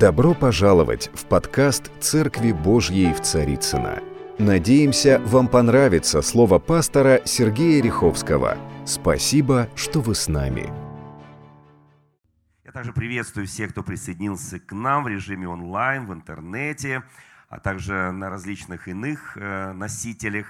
Добро пожаловать в подкаст «Церкви Божьей в Царицына. Надеемся, вам понравится слово пастора Сергея Риховского. Спасибо, что вы с нами. Я также приветствую всех, кто присоединился к нам в режиме онлайн, в интернете, а также на различных иных э, носителях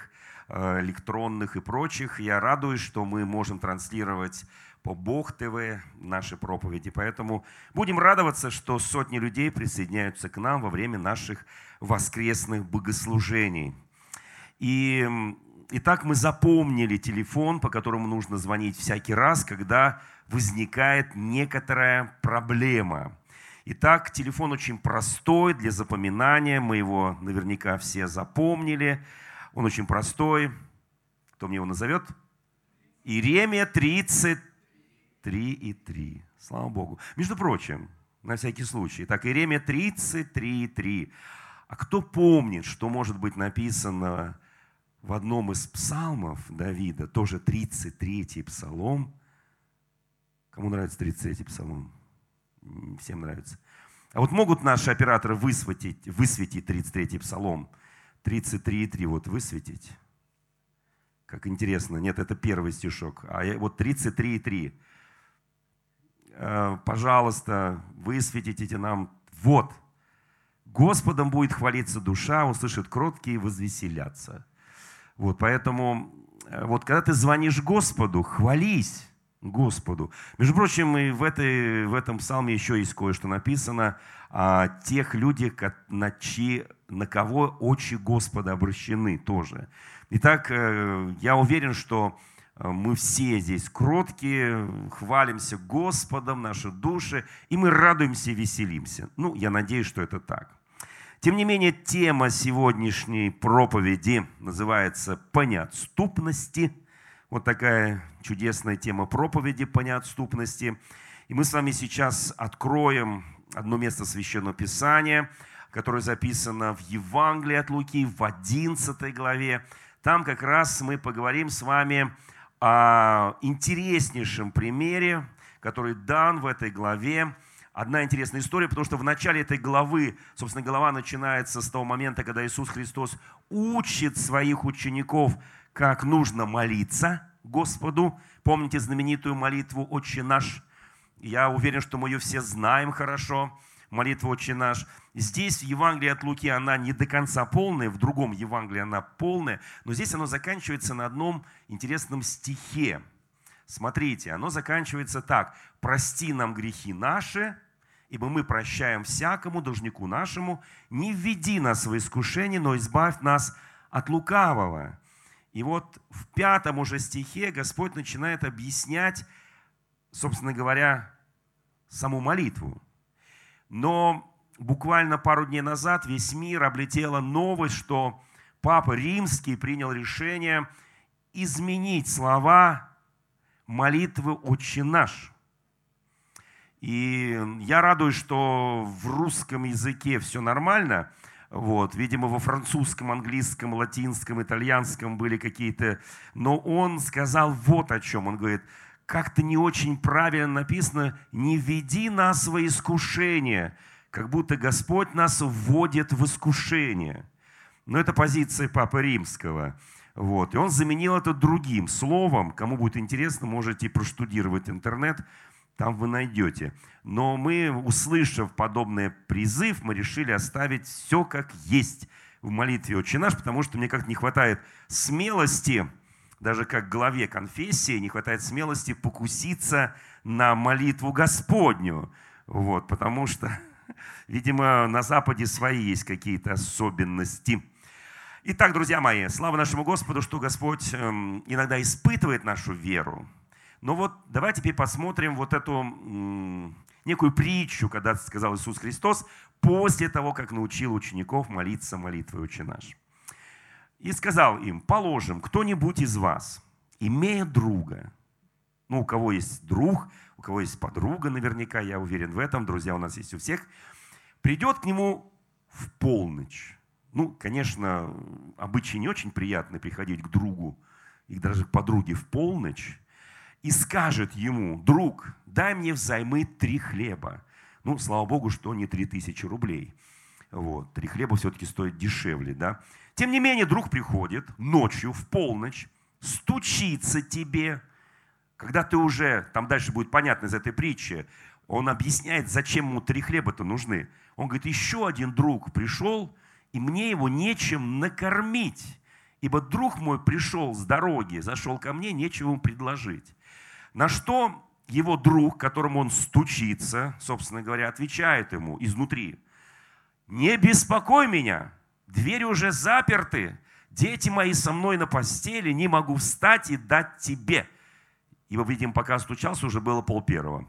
э, электронных и прочих. Я радуюсь, что мы можем транслировать по Бог ТВ наши проповеди. Поэтому будем радоваться, что сотни людей присоединяются к нам во время наших воскресных богослужений. И Итак, мы запомнили телефон, по которому нужно звонить всякий раз, когда возникает некоторая проблема. Итак, телефон очень простой для запоминания, мы его наверняка все запомнили. Он очень простой. Кто мне его назовет? Иеремия 30, 3 и 3. Слава Богу. Между прочим, на всякий случай. Так, Иеремия 33 и 3. А кто помнит, что может быть написано в одном из псалмов Давида, тоже 33-й псалом? Кому нравится 33-й псалом? Всем нравится. А вот могут наши операторы высветить, высветить 33-й псалом? 33,3 вот высветить? Как интересно. Нет, это первый стишок. А вот 33,3. Э, пожалуйста, высветите нам. Вот. Господом будет хвалиться душа, услышит кроткие и возвеселятся. Вот, поэтому, э, вот когда ты звонишь Господу, хвались Господу. Между прочим, и в, этой, в этом псалме еще есть кое-что написано о тех людях, на, чьи, на кого очи Господа обращены тоже. Итак, э, я уверен, что мы все здесь кроткие, хвалимся Господом, наши души, и мы радуемся и веселимся. Ну, я надеюсь, что это так. Тем не менее, тема сегодняшней проповеди называется «По неотступности». Вот такая чудесная тема проповеди «По неотступности». И мы с вами сейчас откроем одно место Священного Писания, которое записано в Евангелии от Луки в 11 главе. Там как раз мы поговорим с вами о интереснейшем примере, который дан в этой главе. Одна интересная история, потому что в начале этой главы, собственно, глава начинается с того момента, когда Иисус Христос учит своих учеников, как нужно молиться Господу. Помните знаменитую молитву «Отче наш»? Я уверен, что мы ее все знаем хорошо молитва «Отче наш». Здесь в Евангелии от Луки она не до конца полная, в другом Евангелии она полная, но здесь оно заканчивается на одном интересном стихе. Смотрите, оно заканчивается так. «Прости нам грехи наши, ибо мы прощаем всякому должнику нашему, не введи нас в искушение, но избавь нас от лукавого». И вот в пятом уже стихе Господь начинает объяснять, собственно говоря, саму молитву. Но буквально пару дней назад весь мир облетела новость, что Папа Римский принял решение изменить слова молитвы «Отче наш». И я радуюсь, что в русском языке все нормально. Вот, видимо, во французском, английском, латинском, итальянском были какие-то... Но он сказал вот о чем. Он говорит, как-то не очень правильно написано, не веди нас во искушение, как будто Господь нас вводит в искушение. Но это позиция Папы Римского. Вот. И он заменил это другим словом. Кому будет интересно, можете проштудировать интернет, там вы найдете. Но мы, услышав подобный призыв, мы решили оставить все как есть в молитве «Отче наш», потому что мне как-то не хватает смелости даже как главе конфессии не хватает смелости покуситься на молитву Господню. Вот, потому что, видимо, на Западе свои есть какие-то особенности. Итак, друзья мои, слава нашему Господу, что Господь эм, иногда испытывает нашу веру. Но вот давайте теперь посмотрим вот эту некую притчу, когда сказал Иисус Христос, после того, как научил учеников молиться молитвой «Отче наш». И сказал им, положим, кто-нибудь из вас, имея друга, ну, у кого есть друг, у кого есть подруга, наверняка, я уверен в этом, друзья у нас есть у всех, придет к нему в полночь. Ну, конечно, обычай не очень приятный приходить к другу и даже к подруге в полночь, и скажет ему, друг, дай мне взаймы три хлеба, Ну, слава Богу, что не 3000 рублей. Вот. Три хлеба все-таки стоят дешевле, да. Тем не менее, друг приходит ночью, в полночь, стучится тебе, когда ты уже, там дальше будет понятно из этой притчи, он объясняет, зачем ему три хлеба-то нужны. Он говорит, еще один друг пришел, и мне его нечем накормить. Ибо друг мой пришел с дороги, зашел ко мне, нечего ему предложить. На что его друг, которому он стучится, собственно говоря, отвечает ему изнутри. Не беспокой меня, двери уже заперты, дети мои со мной на постели, не могу встать и дать тебе. Ибо, видим, пока стучался, уже было пол первого.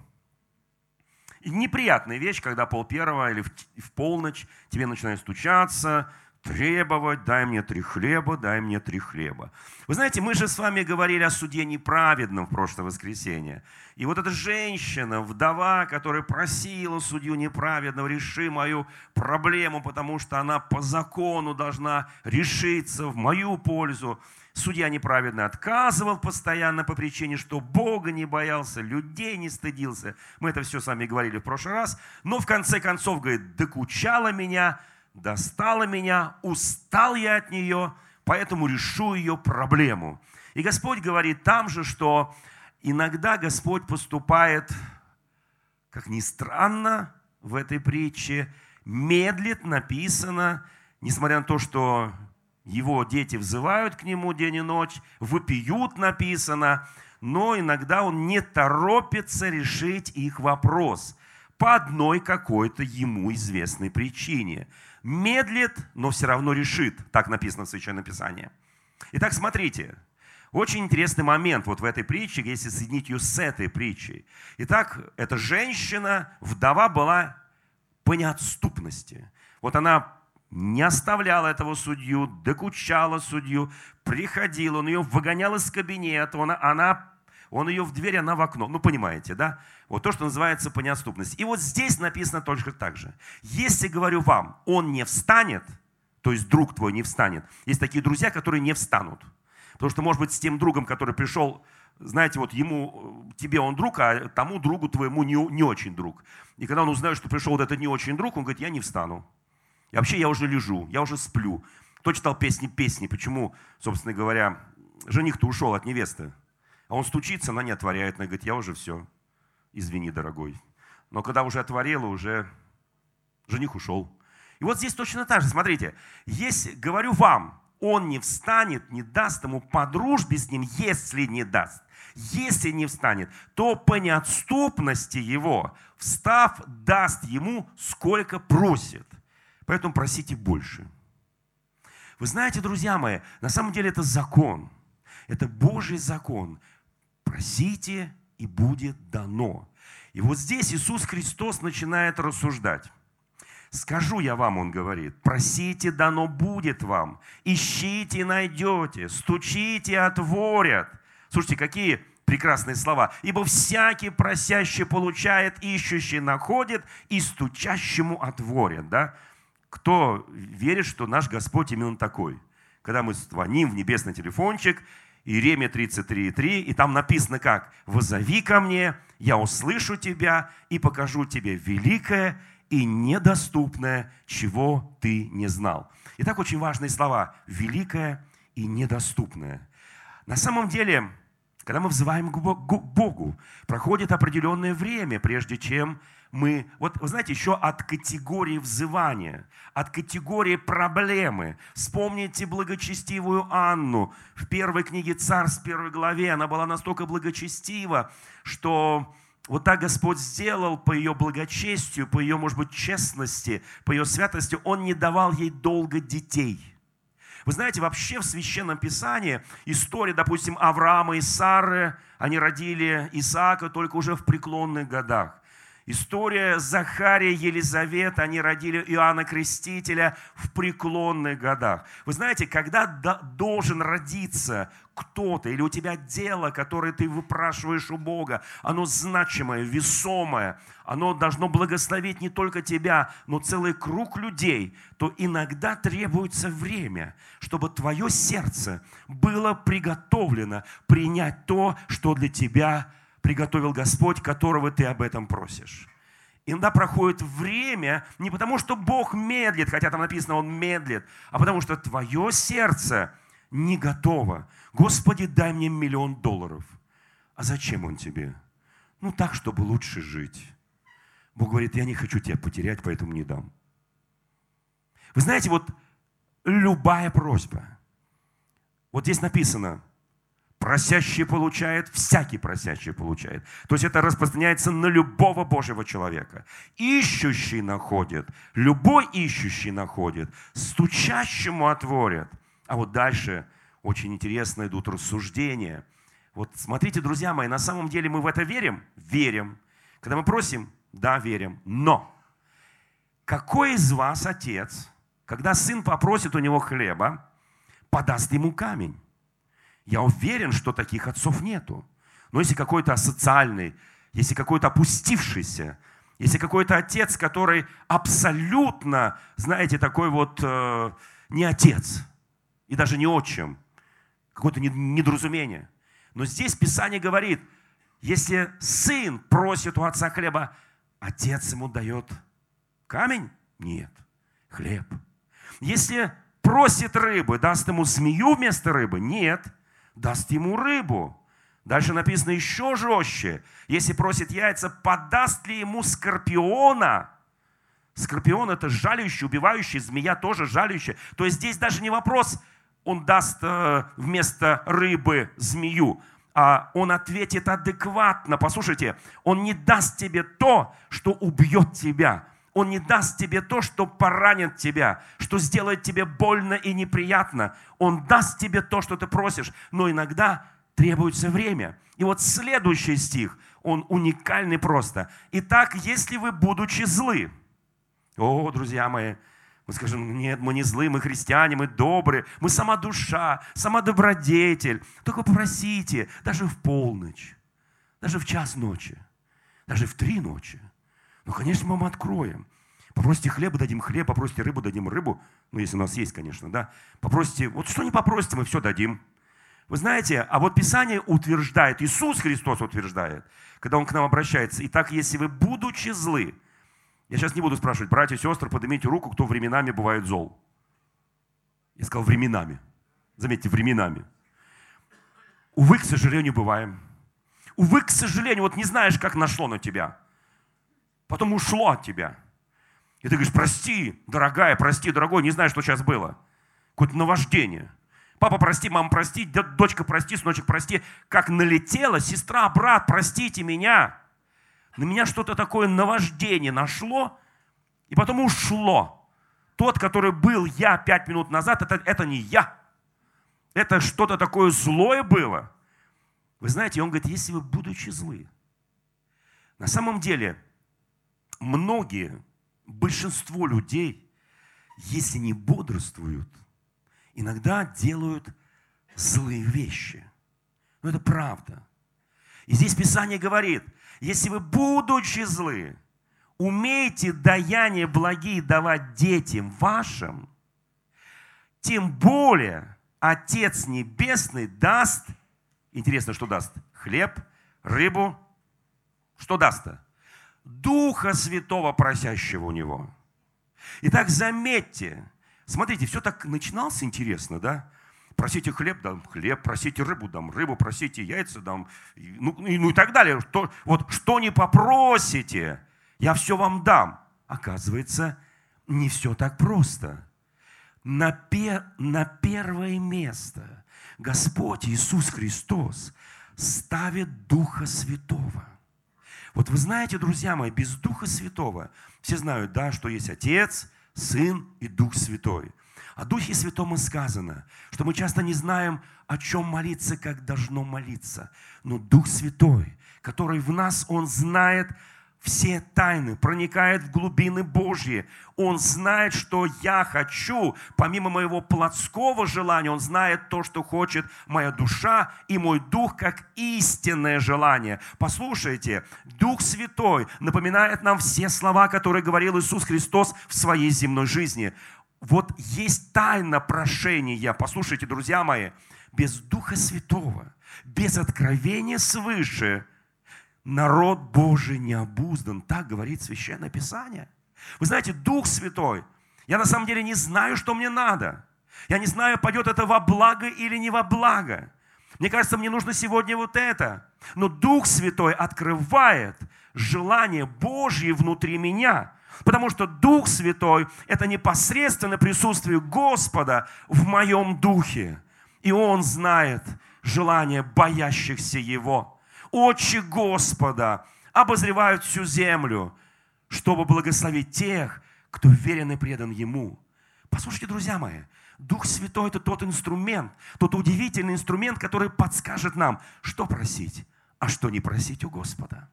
Неприятная вещь, когда пол первого или в, в полночь тебе начинает стучаться, требовать, дай мне три хлеба, дай мне три хлеба. Вы знаете, мы же с вами говорили о суде неправедном в прошлое воскресенье. И вот эта женщина, вдова, которая просила судью неправедного, реши мою проблему, потому что она по закону должна решиться в мою пользу. Судья неправедно отказывал постоянно по причине, что Бога не боялся, людей не стыдился. Мы это все с вами говорили в прошлый раз. Но в конце концов, говорит, докучала меня, достала меня, устал я от нее, поэтому решу ее проблему. И Господь говорит там же, что иногда Господь поступает, как ни странно в этой притче, медлит, написано, несмотря на то, что его дети взывают к нему день и ночь, вопиют, написано, но иногда он не торопится решить их вопрос по одной какой-то ему известной причине – медлит, но все равно решит. Так написано в Священном Писании. Итак, смотрите. Очень интересный момент вот в этой притче, если соединить ее с этой притчей. Итак, эта женщина, вдова была по неотступности. Вот она не оставляла этого судью, докучала судью, приходила, он ее выгонял из кабинета, она, она он ее в дверь, она в окно. Ну, понимаете, да? Вот то, что называется по. И вот здесь написано точно так же. Если, говорю вам, он не встанет, то есть друг твой не встанет. Есть такие друзья, которые не встанут. Потому что, может быть, с тем другом, который пришел, знаете, вот ему, тебе он друг, а тому другу твоему не, не очень друг. И когда он узнает, что пришел вот этот не очень друг, он говорит, я не встану. И вообще я уже лежу, я уже сплю. Кто читал песни песни? Почему, собственно говоря, жених-то ушел от невесты? А он стучится, она не отворяет, она говорит, я уже все, извини, дорогой. Но когда уже отворила, уже жених ушел. И вот здесь точно так же, смотрите, если, говорю вам, он не встанет, не даст ему по дружбе с ним, если не даст. Если не встанет, то по неотступности его, встав, даст ему, сколько просит. Поэтому просите больше. Вы знаете, друзья мои, на самом деле это закон. Это Божий закон. Просите, и будет дано. И вот здесь Иисус Христос начинает рассуждать. Скажу я вам, он говорит, просите, дано будет вам. Ищите, найдете. Стучите, отворят. Слушайте, какие прекрасные слова. Ибо всякий просящий получает, ищущий находит, и стучащему отворят. Да? Кто верит, что наш Господь именно такой? Когда мы звоним в небесный телефончик, Иеремия 33,3, и там написано как «Возови ко мне, я услышу тебя и покажу тебе великое и недоступное, чего ты не знал». Итак, очень важные слова «великое и недоступное». На самом деле, когда мы взываем к Богу, проходит определенное время, прежде чем мы, вот вы знаете, еще от категории взывания, от категории проблемы. Вспомните благочестивую Анну в первой книге Царств, первой главе. Она была настолько благочестива, что вот так Господь сделал по ее благочестию, по ее, может быть, честности, по ее святости. Он не давал ей долго детей. Вы знаете, вообще в Священном Писании история, допустим, Авраама и Сары, они родили Исаака только уже в преклонных годах. История Захария Елизавета, они родили Иоанна Крестителя в преклонных годах. Вы знаете, когда должен родиться кто-то, или у тебя дело, которое ты выпрашиваешь у Бога, оно значимое, весомое, оно должно благословить не только тебя, но целый круг людей, то иногда требуется время, чтобы твое сердце было приготовлено принять то, что для тебя приготовил Господь, которого ты об этом просишь. Иногда проходит время не потому, что Бог медлит, хотя там написано, Он медлит, а потому что твое сердце не готово. Господи, дай мне миллион долларов. А зачем он тебе? Ну так, чтобы лучше жить. Бог говорит, я не хочу тебя потерять, поэтому не дам. Вы знаете, вот любая просьба. Вот здесь написано, просящий получает, всякий просящий получает. То есть это распространяется на любого Божьего человека. Ищущий находит, любой ищущий находит, стучащему отворят. А вот дальше очень интересно идут рассуждения. Вот смотрите, друзья мои, на самом деле мы в это верим? Верим. Когда мы просим, да, верим. Но какой из вас отец, когда сын попросит у него хлеба, подаст ему камень? Я уверен, что таких отцов нету. Но если какой-то асоциальный, если какой-то опустившийся, если какой-то отец, который абсолютно, знаете, такой вот э, не отец и даже не отчим, какое-то недоразумение. Но здесь Писание говорит, если сын просит у отца хлеба, отец ему дает камень? Нет, хлеб. Если просит рыбы, даст ему змею вместо рыбы? Нет, даст ему рыбу. Дальше написано еще жестче. Если просит яйца, подаст ли ему скорпиона? Скорпион это жаляющий, убивающий, змея тоже жаляющая. То есть здесь даже не вопрос, он даст э, вместо рыбы змею, а он ответит адекватно. Послушайте, он не даст тебе то, что убьет тебя. Он не даст тебе то, что поранит тебя, что сделает тебе больно и неприятно. Он даст тебе то, что ты просишь, но иногда требуется время. И вот следующий стих, он уникальный просто. Итак, если вы, будучи злы, о, друзья мои, мы скажем, нет, мы не злые, мы христиане, мы добрые, мы сама душа, сама добродетель. Только попросите, даже в полночь, даже в час ночи, даже в три ночи. Ну, конечно, мы вам откроем. Попросите хлеба, дадим хлеб, попросите рыбу, дадим рыбу. Ну, если у нас есть, конечно, да. Попросите, вот что не попросите, мы все дадим. Вы знаете, а вот Писание утверждает, Иисус Христос утверждает, когда Он к нам обращается, «Итак, если вы, будучи злы, я сейчас не буду спрашивать, братья и сестры, поднимите руку, кто временами бывает зол. Я сказал временами. Заметьте, временами. Увы, к сожалению, бываем. Увы, к сожалению, вот не знаешь, как нашло на тебя. Потом ушло от тебя. И ты говоришь, прости, дорогая, прости, дорогой, не знаю, что сейчас было. Какое-то наваждение. Папа, прости, мама, прости, дочка, прости, сыночек, прости. Как налетела, сестра, брат, простите меня на меня что-то такое наваждение нашло, и потом ушло. Тот, который был я пять минут назад, это, это не я. Это что-то такое злое было. Вы знаете, он говорит, если вы будучи злы. На самом деле, многие, большинство людей, если не бодрствуют, иногда делают злые вещи. Но это правда. И здесь Писание говорит – если вы, будучи злы, умеете даяние благие давать детям вашим, тем более Отец Небесный даст, интересно, что даст? Хлеб, рыбу, что даст-то? Духа Святого, просящего у Него. Итак, заметьте, смотрите, все так начиналось интересно, да? Просите хлеб, дам хлеб, просите рыбу, дам рыбу, просите яйца, дам, ну, и, ну и так далее. Что, вот что не попросите, я все вам дам. Оказывается, не все так просто. На, пер, на первое место Господь Иисус Христос ставит Духа Святого. Вот вы знаете, друзья мои, без Духа Святого, все знают, да, что есть Отец, Сын и Дух Святой. О Духе Святом и сказано, что мы часто не знаем, о чем молиться, как должно молиться. Но Дух Святой, который в нас, Он знает все тайны, проникает в глубины Божьи. Он знает, что я хочу, помимо моего плотского желания, Он знает то, что хочет моя душа и мой дух, как истинное желание. Послушайте, Дух Святой напоминает нам все слова, которые говорил Иисус Христос в своей земной жизни. Вот есть тайна прошения. Послушайте, друзья мои, без Духа Святого, без откровения свыше, народ Божий не обуздан. Так говорит Священное Писание. Вы знаете, Дух Святой, я на самом деле не знаю, что мне надо. Я не знаю, пойдет это во благо или не во благо. Мне кажется, мне нужно сегодня вот это. Но Дух Святой открывает желание Божье внутри меня. Потому что Дух Святой – это непосредственно присутствие Господа в моем духе. И Он знает желание боящихся Его. Очи Господа обозревают всю землю, чтобы благословить тех, кто верен и предан Ему. Послушайте, друзья мои, Дух Святой – это тот инструмент, тот удивительный инструмент, который подскажет нам, что просить, а что не просить у Господа.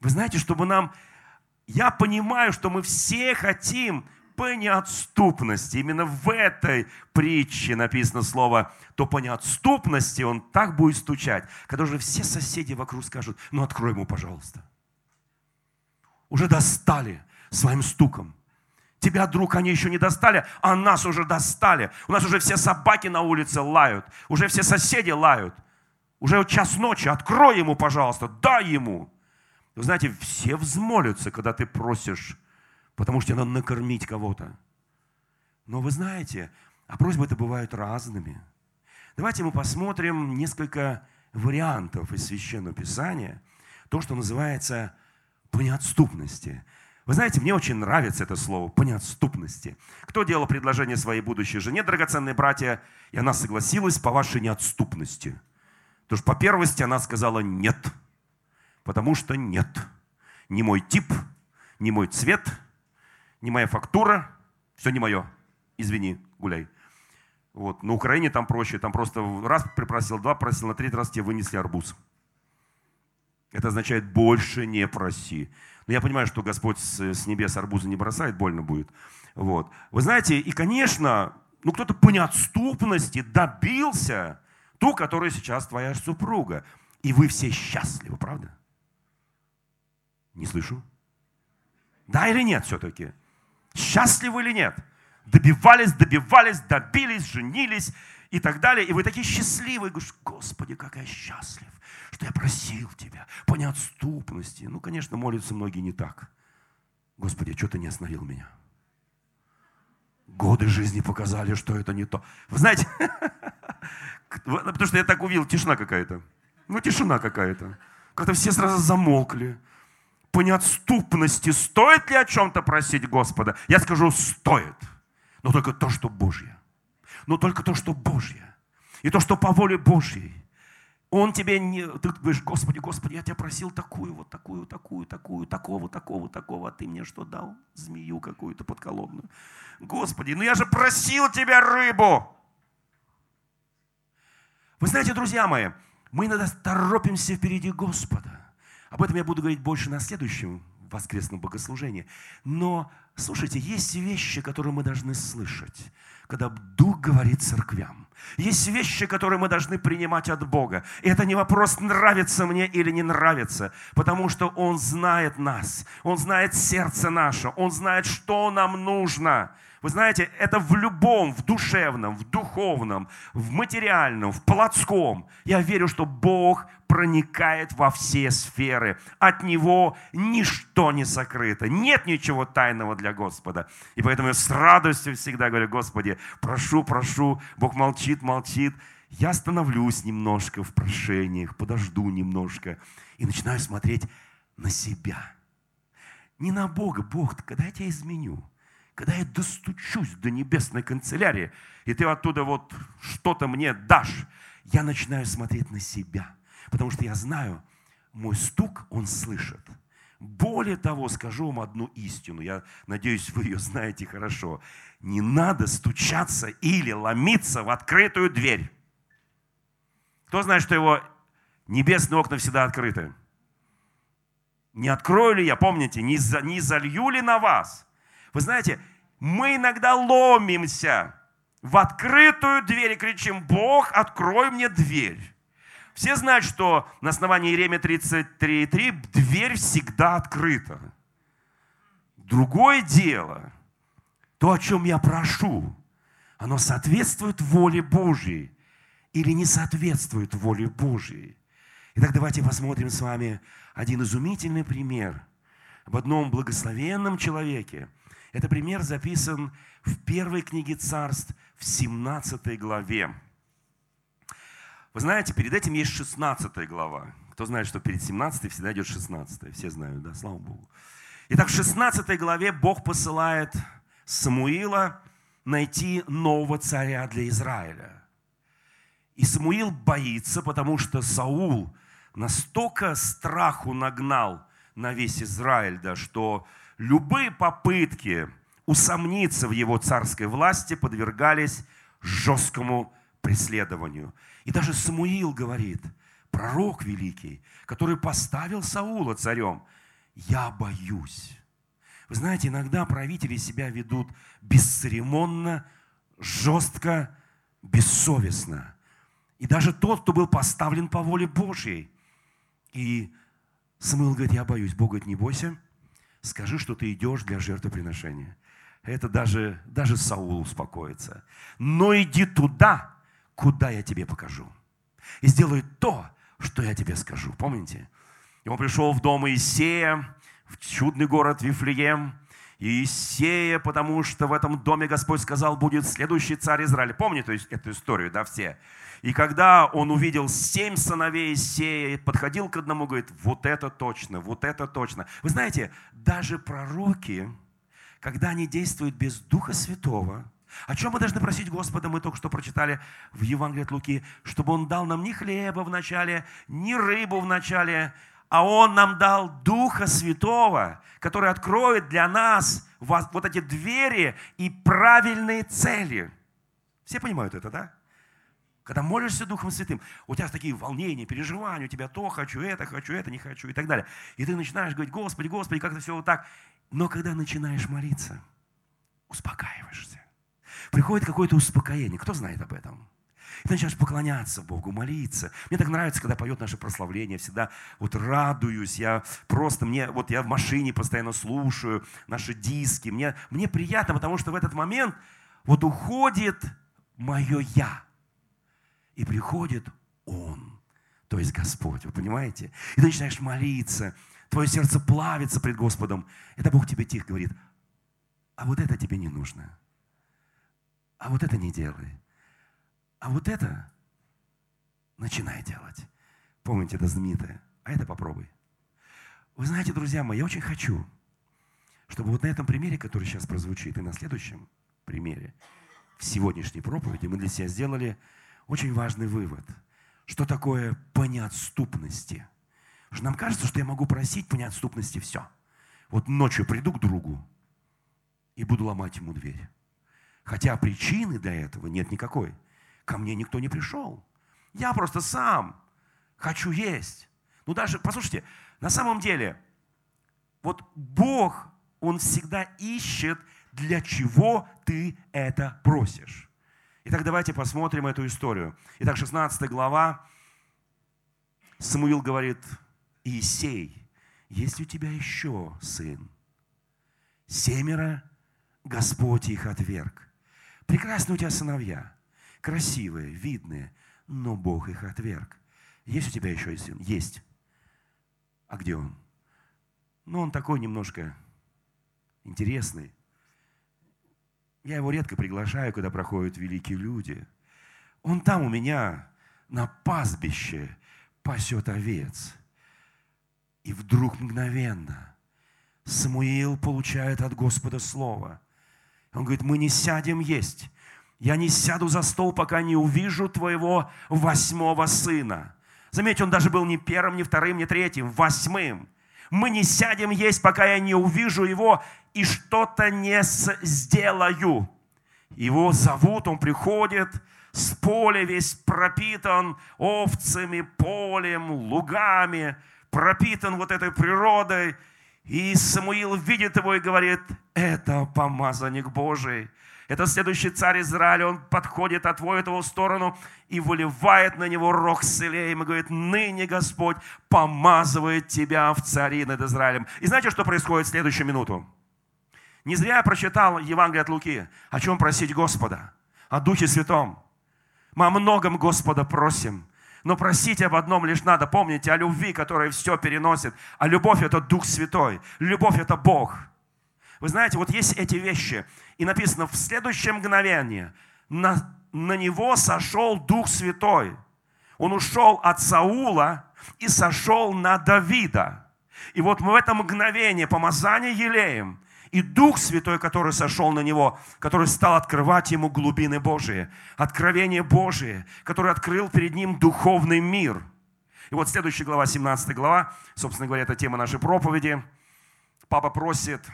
Вы знаете, чтобы нам... Я понимаю, что мы все хотим по неотступности. Именно в этой притче написано слово, то по неотступности он так будет стучать, когда уже все соседи вокруг скажут, ну открой ему, пожалуйста. Уже достали своим стуком. Тебя, друг, они еще не достали, а нас уже достали. У нас уже все собаки на улице лают, уже все соседи лают. Уже час ночи, открой ему, пожалуйста, дай ему. Вы знаете, все взмолятся, когда ты просишь, потому что надо накормить кого-то. Но вы знаете, а просьбы это бывают разными. Давайте мы посмотрим несколько вариантов из Священного Писания, то, что называется по неотступности. Вы знаете, мне очень нравится это слово по неотступности. Кто делал предложение своей будущей жене, драгоценные братья, и она согласилась по вашей неотступности? Потому что по первости она сказала «нет», потому что нет. Не мой тип, не мой цвет, не моя фактура, все не мое. Извини, гуляй. Вот. На Украине там проще, там просто раз припросил, два просил, на третий раз тебе вынесли арбуз. Это означает «больше не проси». Но я понимаю, что Господь с, с небес арбуза не бросает, больно будет. Вот. Вы знаете, и, конечно, ну кто-то по неотступности добился ту, которая сейчас твоя супруга. И вы все счастливы, правда? Не слышу. Да или нет все-таки? Счастливы или нет? Добивались, добивались, добились, женились и так далее. И вы такие счастливые. Говоришь, Господи, как я счастлив что я просил Тебя по неотступности. Ну, конечно, молятся многие не так. Господи, что ты не остановил меня? Годы жизни показали, что это не то. Вы знаете, потому что я так увидел, тишина какая-то. Ну, тишина какая-то. Как-то все сразу замолкли. По неотступности стоит ли о чем-то просить Господа? Я скажу, стоит. Но только то, что Божье. Но только то, что Божье. И то, что по воле Божьей. Он тебе не... Ты говоришь, Господи, Господи, я тебя просил такую, вот такую, такую, такую, такого, такого, такого, а ты мне что дал? Змею какую-то подколодную. Господи, ну я же просил тебя рыбу. Вы знаете, друзья мои, мы иногда торопимся впереди Господа. Об этом я буду говорить больше на следующем воскресном богослужении. Но, слушайте, есть вещи, которые мы должны слышать когда Дух говорит церквям. Есть вещи, которые мы должны принимать от Бога. И это не вопрос, нравится мне или не нравится, потому что Он знает нас, Он знает сердце наше, Он знает, что нам нужно. Вы знаете, это в любом, в душевном, в духовном, в материальном, в плотском. Я верю, что Бог проникает во все сферы. От Него ничто не сокрыто. Нет ничего тайного для Господа. И поэтому я с радостью всегда говорю, Господи, прошу, прошу. Бог молчит, молчит. Я остановлюсь немножко в прошениях, подожду немножко и начинаю смотреть на себя. Не на Бога. Бог, когда я тебя изменю? когда я достучусь до небесной канцелярии, и ты оттуда вот что-то мне дашь, я начинаю смотреть на себя. Потому что я знаю, мой стук он слышит. Более того, скажу вам одну истину. Я надеюсь, вы ее знаете хорошо. Не надо стучаться или ломиться в открытую дверь. Кто знает, что его небесные окна всегда открыты? Не открою ли я, помните, не, за, не залью ли на вас? Вы знаете, мы иногда ломимся в открытую дверь и кричим, Бог, открой мне дверь. Все знают, что на основании Иеремия 33.3 дверь всегда открыта. Другое дело, то, о чем я прошу, оно соответствует воле Божьей или не соответствует воле Божьей. Итак, давайте посмотрим с вами один изумительный пример об одном благословенном человеке. Это пример записан в первой книге царств в 17 главе. Вы знаете, перед этим есть 16 глава. Кто знает, что перед 17 всегда идет 16. Все знают, да? Слава Богу. Итак, в 16 главе Бог посылает Самуила найти нового царя для Израиля. И Самуил боится, потому что Саул настолько страху нагнал на весь Израиль, да, что любые попытки усомниться в его царской власти подвергались жесткому преследованию. И даже Самуил говорит, пророк великий, который поставил Саула царем – я боюсь. Вы знаете, иногда правители себя ведут бесцеремонно, жестко, бессовестно. И даже тот, кто был поставлен по воле Божьей. И Самуил говорит, я боюсь. Бог говорит, не бойся, скажи, что ты идешь для жертвоприношения. Это даже, даже Саул успокоится. Но иди туда, куда я тебе покажу. И сделай то, что я тебе скажу. Помните? И он пришел в дом Иисея, в чудный город Вифлеем, Иисея, потому что в этом доме Господь сказал, будет следующий царь Израиля. Помните эту историю, да, все? И когда он увидел семь сыновей Иисея, подходил к одному, говорит, вот это точно, вот это точно. Вы знаете, даже пророки, когда они действуют без Духа Святого, о чем мы должны просить Господа, мы только что прочитали в Евангелии от Луки, чтобы Он дал нам ни хлеба в начале, ни рыбу в начале, а Он нам дал Духа Святого, который откроет для нас вот эти двери и правильные цели. Все понимают это, да? Когда молишься Духом Святым, у тебя такие волнения, переживания, у тебя то хочу, это хочу, это не хочу и так далее. И ты начинаешь говорить, Господи, Господи, как-то все вот так. Но когда начинаешь молиться, успокаиваешься. Приходит какое-то успокоение. Кто знает об этом? И ты начинаешь поклоняться Богу, молиться. Мне так нравится, когда поет наше прославление. Всегда вот радуюсь. Я просто, мне, вот я в машине постоянно слушаю наши диски. Мне, мне приятно, потому что в этот момент вот уходит мое «я». И приходит Он, то есть Господь. Вы понимаете? И ты начинаешь молиться. Твое сердце плавится пред Господом. Это Бог тебе тихо говорит, а вот это тебе не нужно. А вот это не делай. А вот это начинай делать. Помните, это знаменитое. А это попробуй. Вы знаете, друзья мои, я очень хочу, чтобы вот на этом примере, который сейчас прозвучит, и на следующем примере, в сегодняшней проповеди, мы для себя сделали очень важный вывод. Что такое по неотступности? Потому что нам кажется, что я могу просить по неотступности все. Вот ночью приду к другу и буду ломать ему дверь. Хотя причины для этого нет никакой. Ко мне никто не пришел. Я просто сам хочу есть. Ну даже, послушайте, на самом деле, вот Бог, Он всегда ищет, для чего ты это просишь. Итак, давайте посмотрим эту историю. Итак, 16 глава. Самуил говорит, Иисей, есть у тебя еще сын? Семеро Господь их отверг. Прекрасны у тебя сыновья красивые, видные, но Бог их отверг. Есть у тебя еще один сын? Есть. А где он? Ну, он такой немножко интересный. Я его редко приглашаю, когда проходят великие люди. Он там у меня на пастбище пасет овец. И вдруг мгновенно Самуил получает от Господа слово. Он говорит, мы не сядем есть, я не сяду за стол, пока не увижу твоего восьмого сына. Заметьте, он даже был не первым, не вторым, не третьим, восьмым. Мы не сядем есть, пока я не увижу его и что-то не сделаю. Его зовут, он приходит, с поля весь пропитан овцами, полем, лугами, пропитан вот этой природой. И Самуил видит его и говорит, это помазанник Божий. Это следующий царь Израиля, он подходит, отводит его в сторону и выливает на него рог селеем и говорит, ныне Господь помазывает тебя в цари над Израилем. И знаете, что происходит в следующую минуту? Не зря я прочитал Евангелие от Луки. О чем просить Господа? О Духе Святом. Мы о многом Господа просим, Но просить об одном лишь надо. Помните о любви, которая все переносит. А любовь – это Дух Святой. Любовь – это Бог. Вы знаете, вот есть эти вещи. И написано, в следующее мгновение на, на него сошел Дух Святой. Он ушел от Саула и сошел на Давида. И вот мы в это мгновение помазание елеем, и Дух Святой, который сошел на него, который стал открывать ему глубины Божии, откровение Божие, который открыл перед ним духовный мир. И вот следующая глава, 17 глава, собственно говоря, это тема нашей проповеди. Папа просит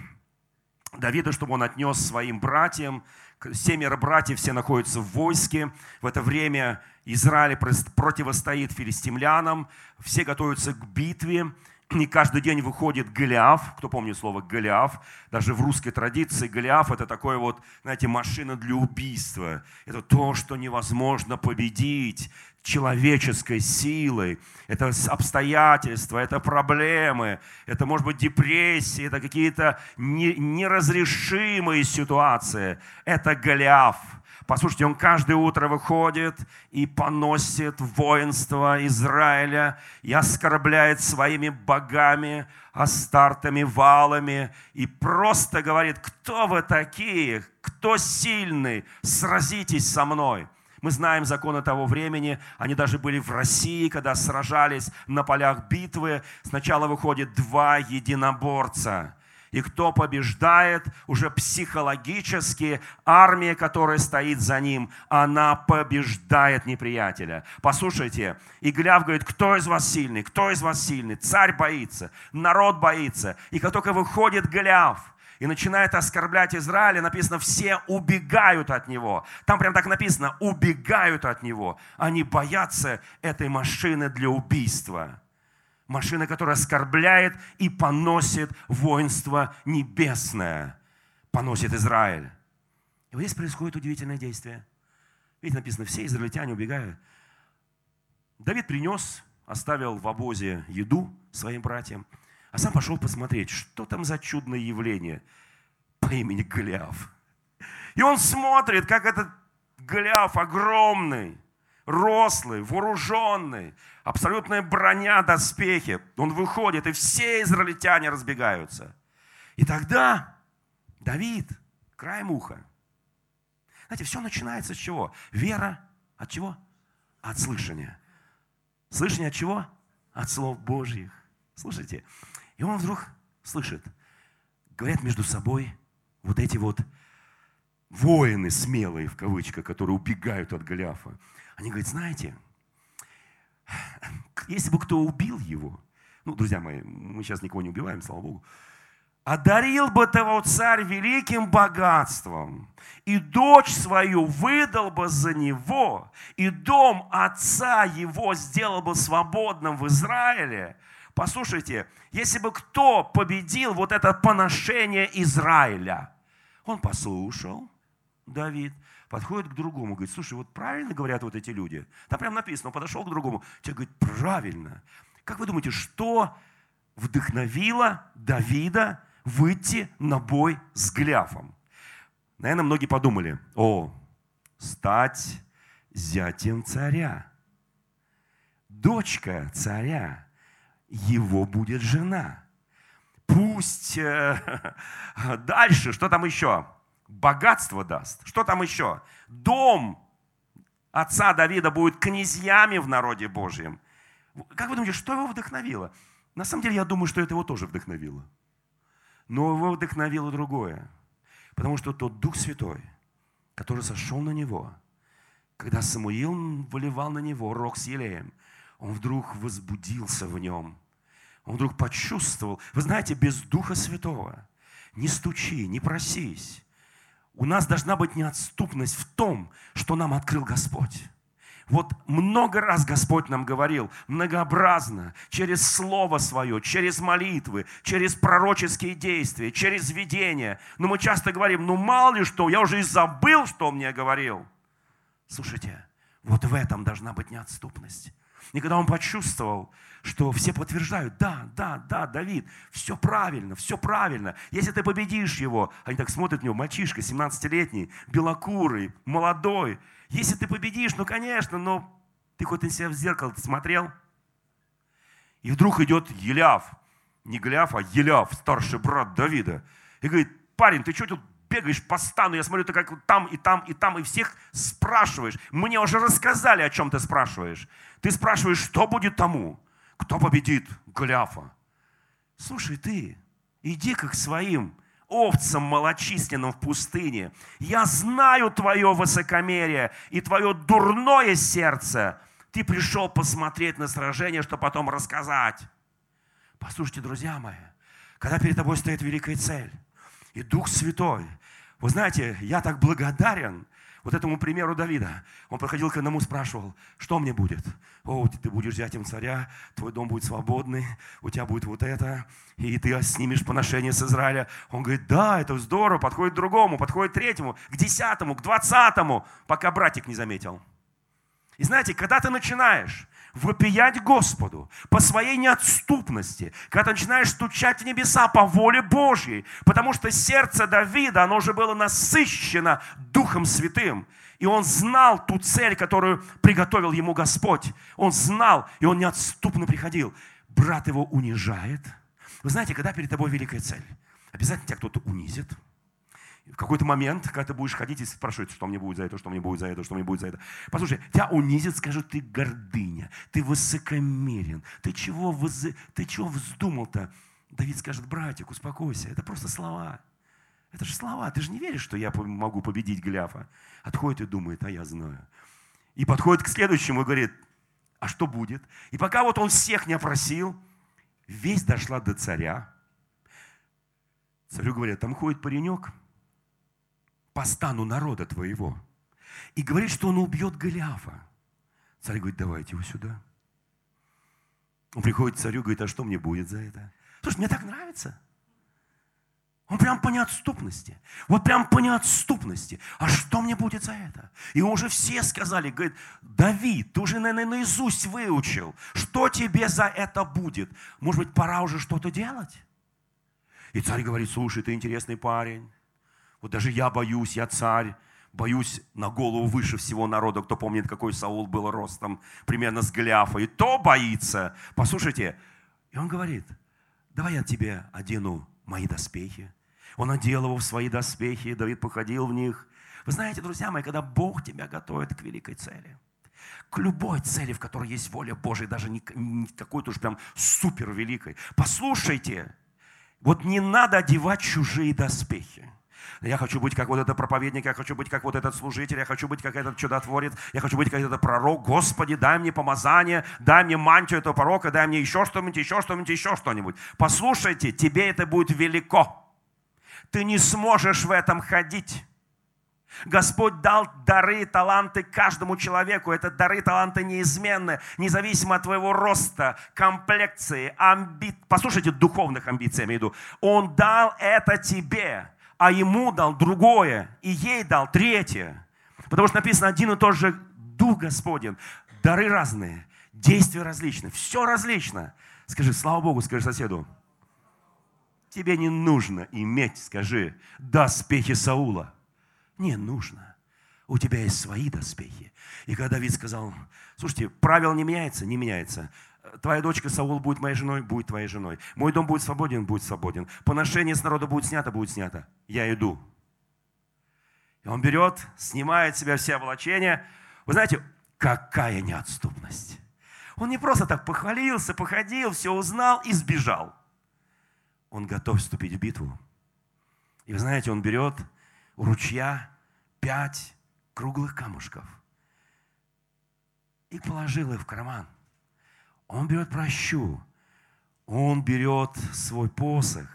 Давида, чтобы он отнес своим братьям, семеро братьев все находятся в войске. В это время Израиль противостоит филистимлянам, все готовятся к битве. И каждый день выходит Голиаф. Кто помнит слово Голиаф? Даже в русской традиции Голиаф – это такое вот, знаете, машина для убийства. Это то, что невозможно победить человеческой силой. Это обстоятельства, это проблемы, это, может быть, депрессии, это какие-то неразрешимые ситуации. Это Голиаф – Послушайте, он каждое утро выходит и поносит воинство Израиля и оскорбляет своими богами, астартами, валами и просто говорит, кто вы такие, кто сильный, сразитесь со мной. Мы знаем законы того времени, они даже были в России, когда сражались на полях битвы. Сначала выходит два единоборца – и кто побеждает, уже психологически армия, которая стоит за ним, она побеждает неприятеля. Послушайте, и Гляв говорит, кто из вас сильный, кто из вас сильный? Царь боится, народ боится. И как только выходит Гляв, и начинает оскорблять Израиля, написано, все убегают от него. Там прям так написано, убегают от него. Они боятся этой машины для убийства. Машина, которая оскорбляет и поносит воинство небесное. Поносит Израиль. И вот здесь происходит удивительное действие. Видите, написано, все израильтяне убегают. Давид принес, оставил в обозе еду своим братьям, а сам пошел посмотреть, что там за чудное явление по имени Голиаф. И он смотрит, как этот Голиаф огромный, рослый, вооруженный, абсолютная броня, доспехи. Он выходит, и все израильтяне разбегаются. И тогда Давид, край уха. Знаете, все начинается с чего? Вера от чего? От слышания. Слышание от чего? От слов Божьих. Слушайте. И он вдруг слышит. Говорят между собой вот эти вот воины смелые, в кавычках, которые убегают от Голиафа. Они говорят, знаете, если бы кто убил его, ну, друзья мои, мы сейчас никого не убиваем, слава Богу, одарил бы того царь великим богатством, и дочь свою выдал бы за него, и дом отца его сделал бы свободным в Израиле. Послушайте, если бы кто победил вот это поношение Израиля, он послушал, Давид, подходит к другому, говорит, слушай, вот правильно говорят вот эти люди? Там прям написано, он подошел к другому, человек говорит, правильно. Как вы думаете, что вдохновило Давида выйти на бой с Гляфом? Наверное, многие подумали, о, стать зятем царя. Дочка царя, его будет жена. Пусть э, дальше, что там еще? Богатство даст. Что там еще? Дом отца Давида будет князьями в народе Божьем. Как вы думаете, что его вдохновило? На самом деле, я думаю, что это его тоже вдохновило. Но его вдохновило другое. Потому что тот Дух Святой, который сошел на него, когда Самуил выливал на него рог с елеем, он вдруг возбудился в нем. Он вдруг почувствовал. Вы знаете, без Духа Святого не стучи, не просись. У нас должна быть неотступность в том, что нам открыл Господь. Вот много раз Господь нам говорил, многообразно, через Слово Свое, через молитвы, через пророческие действия, через видение. Но мы часто говорим, ну мало ли что, я уже и забыл, что Он мне говорил. Слушайте, вот в этом должна быть неотступность. И когда он почувствовал, что все подтверждают, да, да, да, Давид, все правильно, все правильно. Если ты победишь его, они так смотрят на него, мальчишка 17-летний, белокурый, молодой. Если ты победишь, ну, конечно, но Ты хоть на себя в зеркало смотрел? И вдруг идет Еляв, не Гляв, а Еляв, старший брат Давида. И говорит, парень, ты что тут бегаешь по стану, я смотрю, ты как там и там и там, и всех спрашиваешь. Мне уже рассказали, о чем ты спрашиваешь. Ты спрашиваешь, что будет тому, кто победит Голиафа. Слушай, ты, иди как своим овцам малочисленным в пустыне. Я знаю твое высокомерие и твое дурное сердце. Ты пришел посмотреть на сражение, чтобы потом рассказать. Послушайте, друзья мои, когда перед тобой стоит великая цель, и Дух Святой, вы знаете, я так благодарен вот этому примеру Давида. Он подходил к одному, спрашивал, что мне будет? О, ты будешь зятем царя, твой дом будет свободный, у тебя будет вот это, и ты снимешь поношение с Израиля. Он говорит, да, это здорово, подходит к другому, подходит к третьему, к десятому, к двадцатому, пока братик не заметил. И знаете, когда ты начинаешь вопиять Господу по своей неотступности, когда ты начинаешь стучать в небеса по воле Божьей, потому что сердце Давида, оно уже было насыщено Духом Святым, и он знал ту цель, которую приготовил ему Господь. Он знал, и он неотступно приходил. Брат его унижает. Вы знаете, когда перед тобой великая цель, обязательно тебя кто-то унизит – в какой-то момент, когда ты будешь ходить и спрашивать, что мне будет за это, что мне будет за это, что мне будет за это. Послушай, тебя унизят, скажут, ты гордыня, ты высокомерен, ты чего, воз... ты чего вздумал-то? Давид скажет, братик, успокойся, это просто слова. Это же слова, ты же не веришь, что я могу победить Гляфа. Отходит и думает, а я знаю. И подходит к следующему и говорит, а что будет? И пока вот он всех не опросил, весть дошла до царя. Царю говорят, там ходит паренек, по стану народа твоего. И говорит, что он убьет Голиафа. Царь говорит, давайте его сюда. Он приходит к царю, говорит, а что мне будет за это? Слушай, мне так нравится. Он прям по неотступности. Вот прям по неотступности. А что мне будет за это? И уже все сказали, говорит, Давид, ты уже, наверное, наизусть выучил. Что тебе за это будет? Может быть, пора уже что-то делать? И царь говорит, слушай, ты интересный парень. Вот даже я боюсь, я царь, боюсь на голову выше всего народа, кто помнит, какой Саул был ростом, примерно с Голиафа, и то боится. Послушайте, и он говорит, давай я тебе одену мои доспехи. Он одел его в свои доспехи, Давид походил в них. Вы знаете, друзья мои, когда Бог тебя готовит к великой цели, к любой цели, в которой есть воля Божия, даже не, не какой-то уж прям супер великой. Послушайте, вот не надо одевать чужие доспехи. Я хочу быть как вот этот проповедник, я хочу быть как вот этот служитель, я хочу быть как этот чудотворец, я хочу быть как этот пророк. Господи, дай мне помазание, дай мне мантию этого пророка, дай мне еще что-нибудь, еще что-нибудь, еще что-нибудь. Послушайте, тебе это будет велико. Ты не сможешь в этом ходить. Господь дал дары, таланты каждому человеку. Это дары, таланты неизменны, независимо от твоего роста, комплекции, амби... Послушайте, духовных амбиций я имею в виду. Он дал это тебе а ему дал другое, и ей дал третье. Потому что написано один и тот же Дух Господень. Дары разные, действия различны, все различно. Скажи, слава Богу, скажи соседу. Тебе не нужно иметь, скажи, доспехи Саула. Не нужно. У тебя есть свои доспехи. И когда Давид сказал, слушайте, правил не меняется, не меняется твоя дочка Саул будет моей женой, будет твоей женой. Мой дом будет свободен, будет свободен. Поношение с народа будет снято, будет снято. Я иду. И он берет, снимает с себя все облачения. Вы знаете, какая неотступность. Он не просто так похвалился, походил, все узнал и сбежал. Он готов вступить в битву. И вы знаете, он берет у ручья пять круглых камушков и положил их в карман – он берет прощу, он берет свой посох,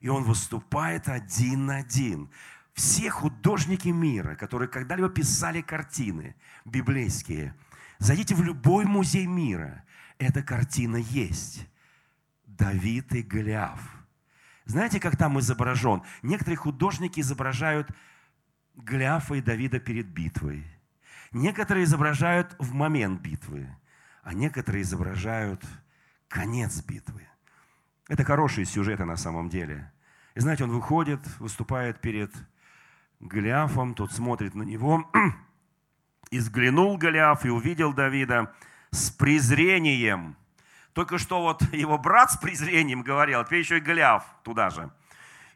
и он выступает один на один. Все художники мира, которые когда-либо писали картины библейские, зайдите в любой музей мира, эта картина есть. Давид и Голиаф. Знаете, как там изображен? Некоторые художники изображают Голиафа и Давида перед битвой. Некоторые изображают в момент битвы а некоторые изображают конец битвы. Это хорошие сюжеты на самом деле. И знаете, он выходит, выступает перед Голиафом, тот смотрит на него, И взглянул Голиаф и увидел Давида с презрением. Только что вот его брат с презрением говорил, теперь еще и Голиаф туда же.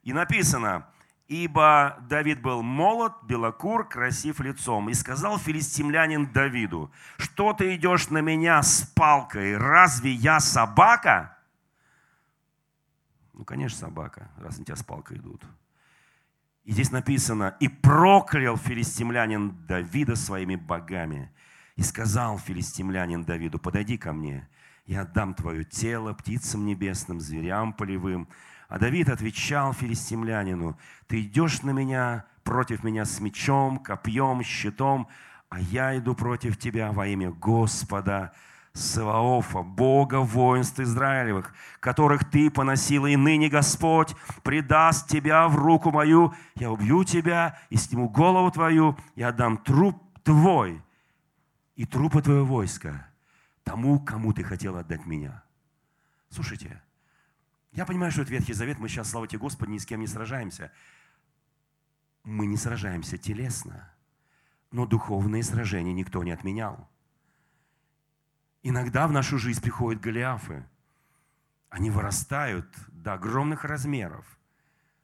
И написано, ибо Давид был молод, белокур, красив лицом. И сказал филистимлянин Давиду, что ты идешь на меня с палкой, разве я собака? Ну, конечно, собака, раз на тебя с палкой идут. И здесь написано, и проклял филистимлянин Давида своими богами. И сказал филистимлянин Давиду, подойди ко мне, я отдам твое тело птицам небесным, зверям полевым. А Давид отвечал филистимлянину, ты идешь на меня, против меня с мечом, копьем, щитом, а я иду против тебя во имя Господа, Саваофа, Бога воинств Израилевых, которых ты поносила, и ныне Господь предаст тебя в руку мою, я убью тебя и сниму голову твою, и отдам труп твой и трупы твоего войска тому, кому ты хотел отдать меня. Слушайте, я понимаю, что это Ветхий Завет, мы сейчас, слава тебе Господи, ни с кем не сражаемся. Мы не сражаемся телесно, но духовные сражения никто не отменял. Иногда в нашу жизнь приходят Голиафы. Они вырастают до огромных размеров,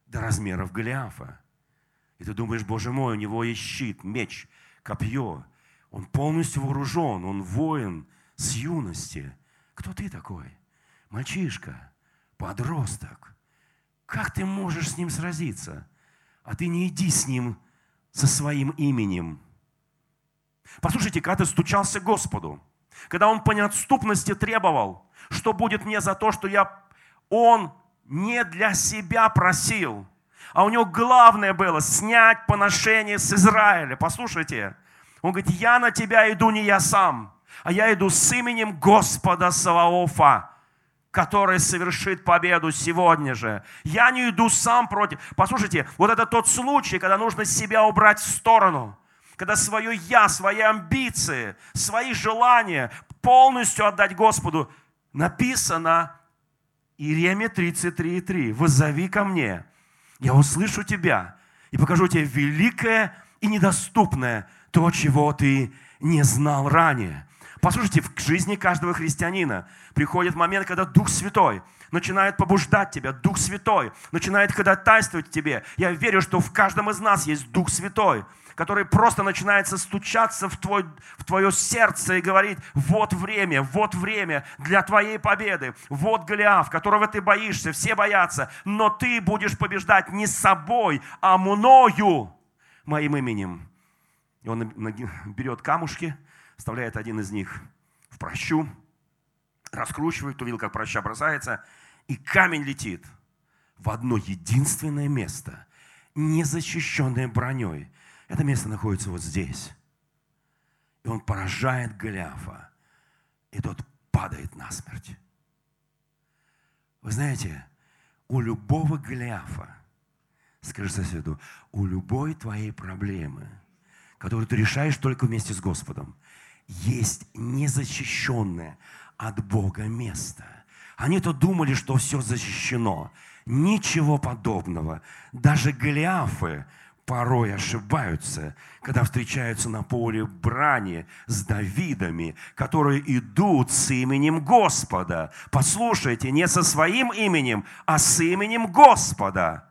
до размеров Голиафа. И ты думаешь, Боже мой, у него есть щит, меч, копье. Он полностью вооружен, он воин с юности. Кто ты такой? Мальчишка, подросток. Как ты можешь с ним сразиться? А ты не иди с ним со своим именем. Послушайте, когда ты стучался к Господу, когда он по неотступности требовал, что будет мне за то, что я... Он не для себя просил, а у него главное было снять поношение с Израиля. Послушайте, он говорит, я на тебя иду не я сам, а я иду с именем Господа Саваофа, который совершит победу сегодня же. Я не иду сам против. Послушайте, вот это тот случай, когда нужно себя убрать в сторону когда свое «я», свои амбиции, свои желания полностью отдать Господу, написано Иеремия 33,3. «Вызови ко мне, я услышу тебя и покажу тебе великое и недоступное, то, чего ты не знал ранее». Послушайте, в жизни каждого христианина приходит момент, когда Дух Святой начинает побуждать тебя, Дух Святой начинает ходатайствовать тебе. Я верю, что в каждом из нас есть Дух Святой – который просто начинается стучаться в, твой, в твое сердце и говорит, вот время, вот время для твоей победы, вот Голиаф, которого ты боишься, все боятся, но ты будешь побеждать не собой, а мною, моим именем. И он берет камушки, вставляет один из них в прощу, раскручивает, увидел, как проща бросается, и камень летит в одно единственное место, незащищенное броней – это место находится вот здесь. И он поражает Голиафа. И тот падает насмерть. Вы знаете, у любого Голиафа, скажи соседу, у любой твоей проблемы, которую ты решаешь только вместе с Господом, есть незащищенное от Бога место. Они-то думали, что все защищено. Ничего подобного. Даже Голиафы, порой ошибаются, когда встречаются на поле брани с Давидами, которые идут с именем Господа. Послушайте, не со своим именем, а с именем Господа.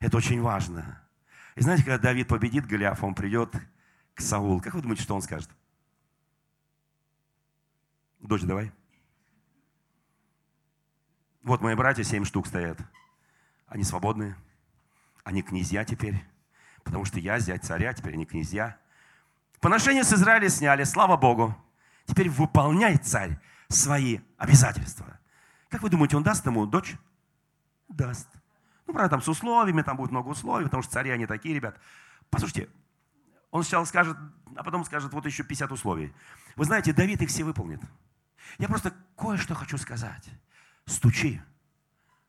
Это очень важно. И знаете, когда Давид победит Голиафа, он придет к Саулу. Как вы думаете, что он скажет? Дочь, давай. Вот мои братья, семь штук стоят. Они свободные. Они князья теперь потому что я зять царя, теперь они князья. Поношение с Израиля сняли, слава Богу. Теперь выполняй, царь, свои обязательства. Как вы думаете, он даст ему дочь? Даст. Ну, правда, там с условиями, там будет много условий, потому что цари они такие, ребят. Послушайте, он сначала скажет, а потом скажет, вот еще 50 условий. Вы знаете, Давид их все выполнит. Я просто кое-что хочу сказать. Стучи,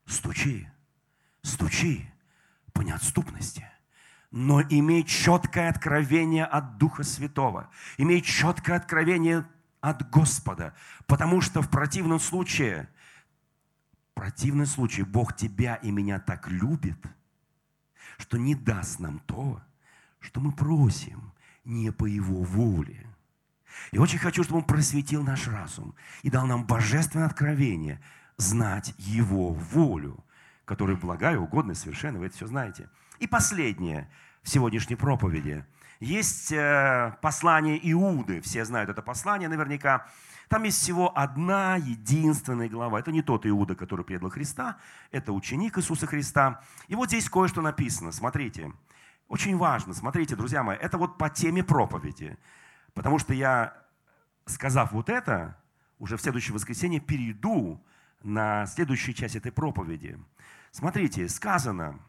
стучи, стучи по неотступности но имей четкое откровение от Духа Святого, имей четкое откровение от Господа, потому что в противном случае, в противном случае Бог тебя и меня так любит, что не даст нам то, что мы просим, не по Его воле. И очень хочу, чтобы Он просветил наш разум и дал нам божественное откровение знать Его волю, которая благая, угодная, совершенно. Вы это все знаете. И последнее в сегодняшней проповеди. Есть э, послание Иуды. Все знают это послание наверняка. Там есть всего одна единственная глава. Это не тот Иуда, который предал Христа, это ученик Иисуса Христа. И вот здесь кое-что написано. Смотрите. Очень важно. Смотрите, друзья мои, это вот по теме проповеди. Потому что я, сказав вот это, уже в следующее воскресенье перейду на следующую часть этой проповеди. Смотрите, сказано,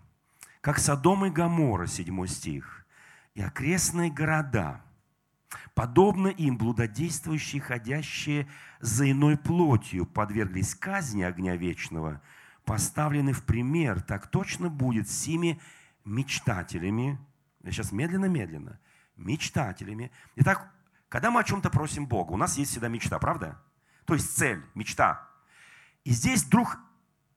как Содом и Гамора, 7 стих, и окрестные города, подобно им блудодействующие, ходящие за иной плотью, подверглись казни огня вечного, поставлены в пример, так точно будет с сими мечтателями, сейчас медленно-медленно, мечтателями. Итак, когда мы о чем-то просим Бога, у нас есть всегда мечта, правда? То есть цель, мечта. И здесь вдруг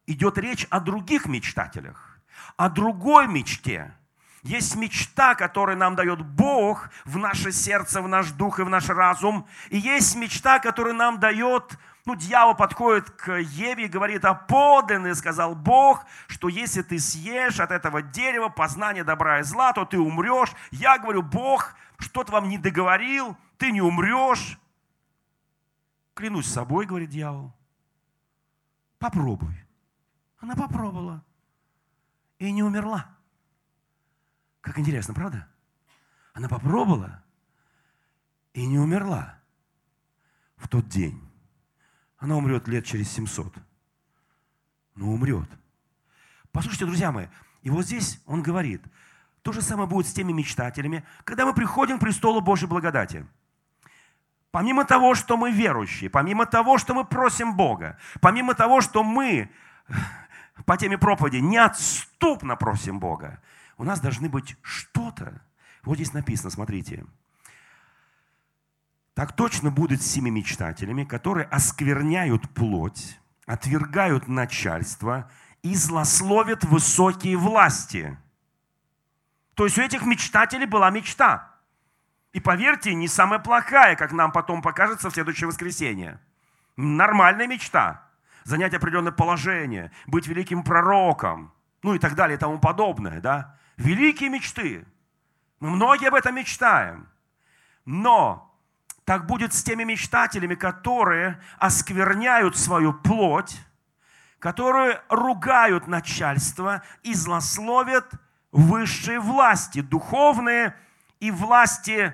идет речь о других мечтателях, о другой мечте. Есть мечта, которую нам дает Бог в наше сердце, в наш дух и в наш разум. И есть мечта, которую нам дает ну, дьявол подходит к Еве и говорит, а поданный, сказал Бог, что если ты съешь от этого дерева познание добра и зла, то ты умрешь. Я говорю, Бог что-то вам не договорил, ты не умрешь. Клянусь собой, говорит дьявол. Попробуй. Она попробовала и не умерла. Как интересно, правда? Она попробовала и не умерла в тот день. Она умрет лет через 700. Но умрет. Послушайте, друзья мои, и вот здесь он говорит, то же самое будет с теми мечтателями, когда мы приходим к престолу Божьей благодати. Помимо того, что мы верующие, помимо того, что мы просим Бога, помимо того, что мы по теме проповеди неотступно просим Бога, у нас должны быть что-то. Вот здесь написано, смотрите, так точно будет с семи мечтателями, которые оскверняют плоть, отвергают начальство и злословят высокие власти. То есть у этих мечтателей была мечта. И поверьте, не самая плохая, как нам потом покажется в следующее воскресенье. Нормальная мечта. Занять определенное положение, быть великим пророком, ну и так далее и тому подобное. Да? Великие мечты. Мы многие об этом мечтаем. Но так будет с теми мечтателями, которые оскверняют свою плоть, которые ругают начальство и злословят высшие власти, духовные и власти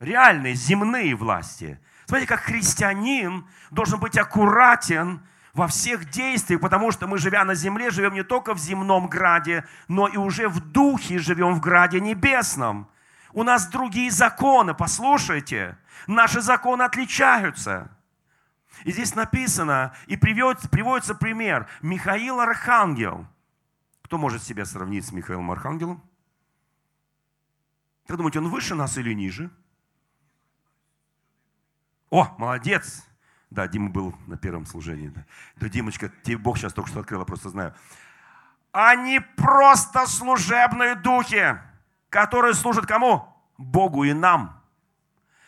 реальные, земные власти. Смотрите, как христианин должен быть аккуратен во всех действиях, потому что мы, живя на земле, живем не только в земном граде, но и уже в духе живем в граде небесном. У нас другие законы, послушайте. Наши законы отличаются. И здесь написано, и приводится, приводится пример. Михаил Архангел. Кто может себя сравнить с Михаилом Архангелом? Как думаете, он выше нас или ниже? О, молодец! Да, Дима был на первом служении. Да, да Димочка, тебе Бог сейчас только что открыл, я просто знаю. Они просто служебные духи которые служат кому? Богу и нам.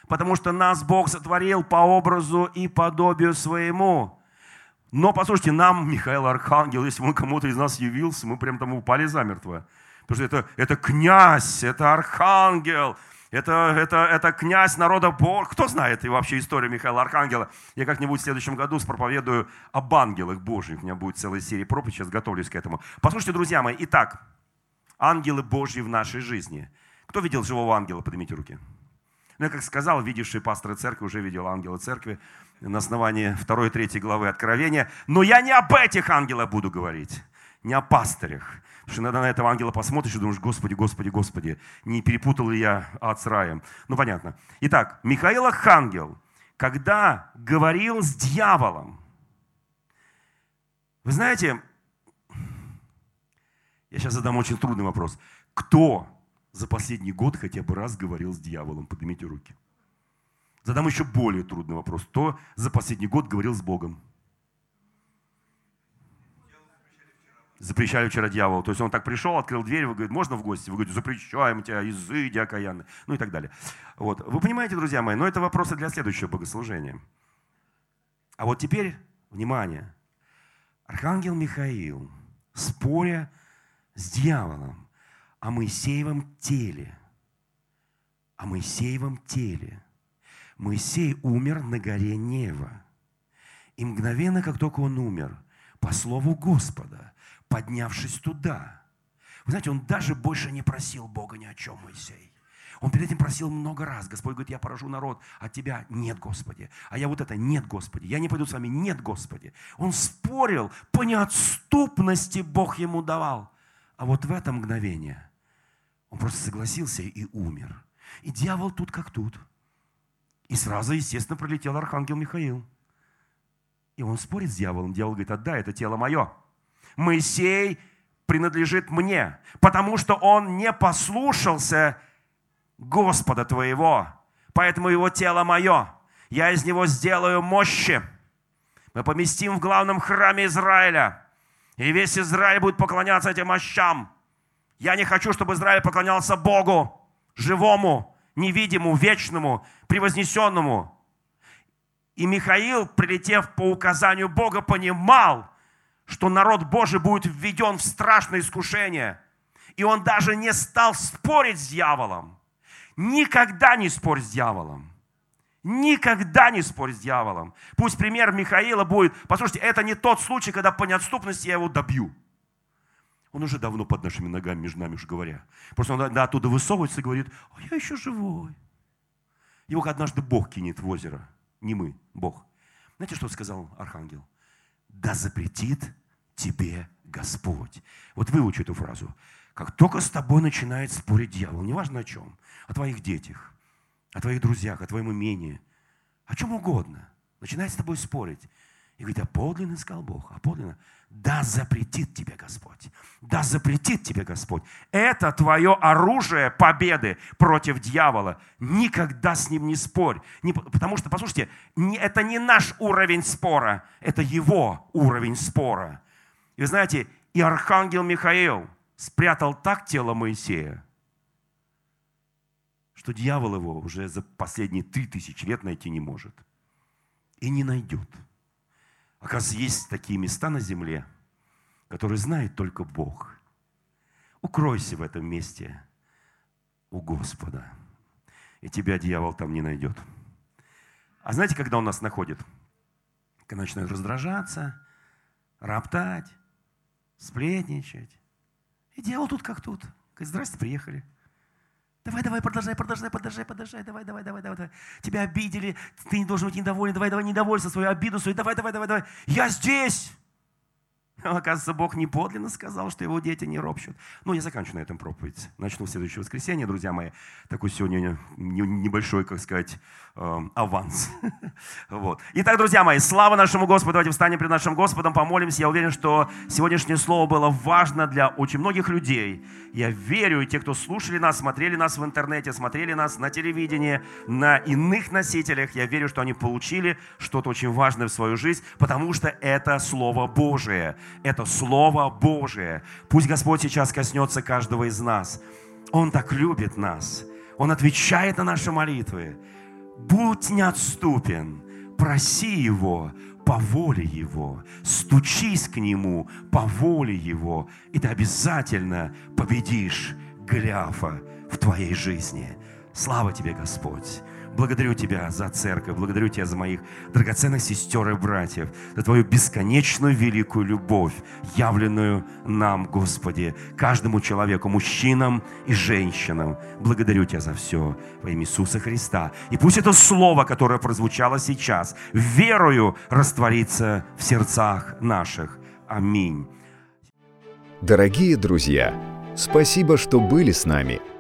Потому что нас Бог сотворил по образу и подобию своему. Но, послушайте, нам, Михаил Архангел, если он кому-то из нас явился, мы прям там упали замертво. Потому что это, это князь, это архангел, это, это, это князь народа Бога. Кто знает и вообще историю Михаила Архангела? Я как-нибудь в следующем году спроповедую об ангелах Божьих. У меня будет целая серия проповедей, сейчас готовлюсь к этому. Послушайте, друзья мои, итак, ангелы Божьи в нашей жизни. Кто видел живого ангела? Поднимите руки. Ну, я как сказал, видевший пасторы церкви уже видел ангела церкви на основании 2-3 главы Откровения. Но я не об этих ангелах буду говорить, не о пастырях. Что иногда на этого ангела посмотришь и думаешь, Господи, Господи, Господи, не перепутал ли я ад с раем? Ну, понятно. Итак, Михаил Архангел, когда говорил с дьяволом, вы знаете, я сейчас задам очень трудный вопрос. Кто за последний год хотя бы раз говорил с дьяволом? Поднимите руки. Задам еще более трудный вопрос. Кто за последний год говорил с Богом? Запрещали вчера дьяволу. То есть он так пришел, открыл дверь, вы говорите, можно в гости? Вы говорите, запрещаем тебя, изыди окаянный. Ну и так далее. Вот. Вы понимаете, друзья мои, но это вопросы для следующего богослужения. А вот теперь, внимание, Архангел Михаил, споря с дьяволом о Моисеевом теле, о Моисеевом теле. Моисей умер на горе Нева. И мгновенно, как только он умер, по слову Господа, поднявшись туда. Вы знаете, он даже больше не просил Бога ни о чем, Моисей. Он перед этим просил много раз. Господь говорит, я поражу народ, а тебя нет, Господи. А я вот это, нет, Господи. Я не пойду с вами, нет, Господи. Он спорил, по неотступности Бог ему давал. А вот в это мгновение он просто согласился и умер. И дьявол тут как тут. И сразу, естественно, пролетел архангел Михаил. И он спорит с дьяволом. Дьявол говорит, отдай, это тело мое. Моисей принадлежит мне, потому что он не послушался Господа твоего, поэтому его тело мое. Я из него сделаю мощи. Мы поместим в главном храме Израиля. И весь Израиль будет поклоняться этим мощам. Я не хочу, чтобы Израиль поклонялся Богу, живому, невидимому, вечному, превознесенному. И Михаил, прилетев по указанию Бога, понимал, что народ Божий будет введен в страшное искушение. И он даже не стал спорить с дьяволом. Никогда не спорь с дьяволом. Никогда не спорь с дьяволом. Пусть пример Михаила будет, послушайте, это не тот случай, когда по неотступности я его добью. Он уже давно под нашими ногами, между нами уж говоря. Просто он да, оттуда высовывается и говорит, а я еще живой. Его однажды Бог кинет в озеро. Не мы, Бог. Знаете, что сказал архангел? Да запретит тебе Господь. Вот выучи эту фразу. Как только с тобой начинает спорить дьявол, неважно о чем, о твоих детях, о твоих друзьях, о твоем имении, о чем угодно, начинает с тобой спорить. И говорит, а подлинно сказал Бог, а подлинно да запретит тебе Господь. Да запретит тебе Господь. Это твое оружие победы против дьявола. Никогда с ним не спорь. Не, потому что, послушайте, не, это не наш уровень спора, это его уровень спора. И вы знаете, и архангел Михаил спрятал так тело Моисея, что дьявол его уже за последние три тысячи лет найти не может. И не найдет. Оказывается, есть такие места на земле, которые знает только Бог. Укройся в этом месте у Господа, и тебя дьявол там не найдет. А знаете, когда он нас находит? Когда начинает раздражаться, роптать, сплетничать. И дьявол тут как тут. Говорит, здрасте, приехали. Давай, давай, продолжай, продолжай, продолжай, продолжай, давай, давай, давай, давай, давай. Тебя обидели, ты не должен быть недоволен, давай, давай, недовольство, свою обиду свою, давай, давай, давай, давай. Я здесь. Оказывается, Бог не подлинно сказал, что его дети не ропщут. Ну, я заканчиваю на этом проповедь. Начну в следующее воскресенье, друзья мои. Такой сегодня небольшой, как сказать, эм, аванс. вот. Итак, друзья мои, слава нашему Господу. Давайте встанем перед нашим Господом, помолимся. Я уверен, что сегодняшнее слово было важно для очень многих людей. Я верю, и те, кто слушали нас, смотрели нас в интернете, смотрели нас на телевидении, на иных носителях, я верю, что они получили что-то очень важное в свою жизнь, потому что это Слово Божие это Слово Божие. Пусть Господь сейчас коснется каждого из нас. Он так любит нас. Он отвечает на наши молитвы. Будь неотступен, проси Его по воле Его, стучись к Нему по воле Его, и ты обязательно победишь Голиафа в твоей жизни. Слава тебе, Господь! Благодарю Тебя за церковь, благодарю Тебя за моих драгоценных сестер и братьев, за Твою бесконечную великую любовь, явленную нам, Господи, каждому человеку, мужчинам и женщинам. Благодарю Тебя за все во имя Иисуса Христа. И пусть это слово, которое прозвучало сейчас, верою растворится в сердцах наших. Аминь. Дорогие друзья, спасибо, что были с нами –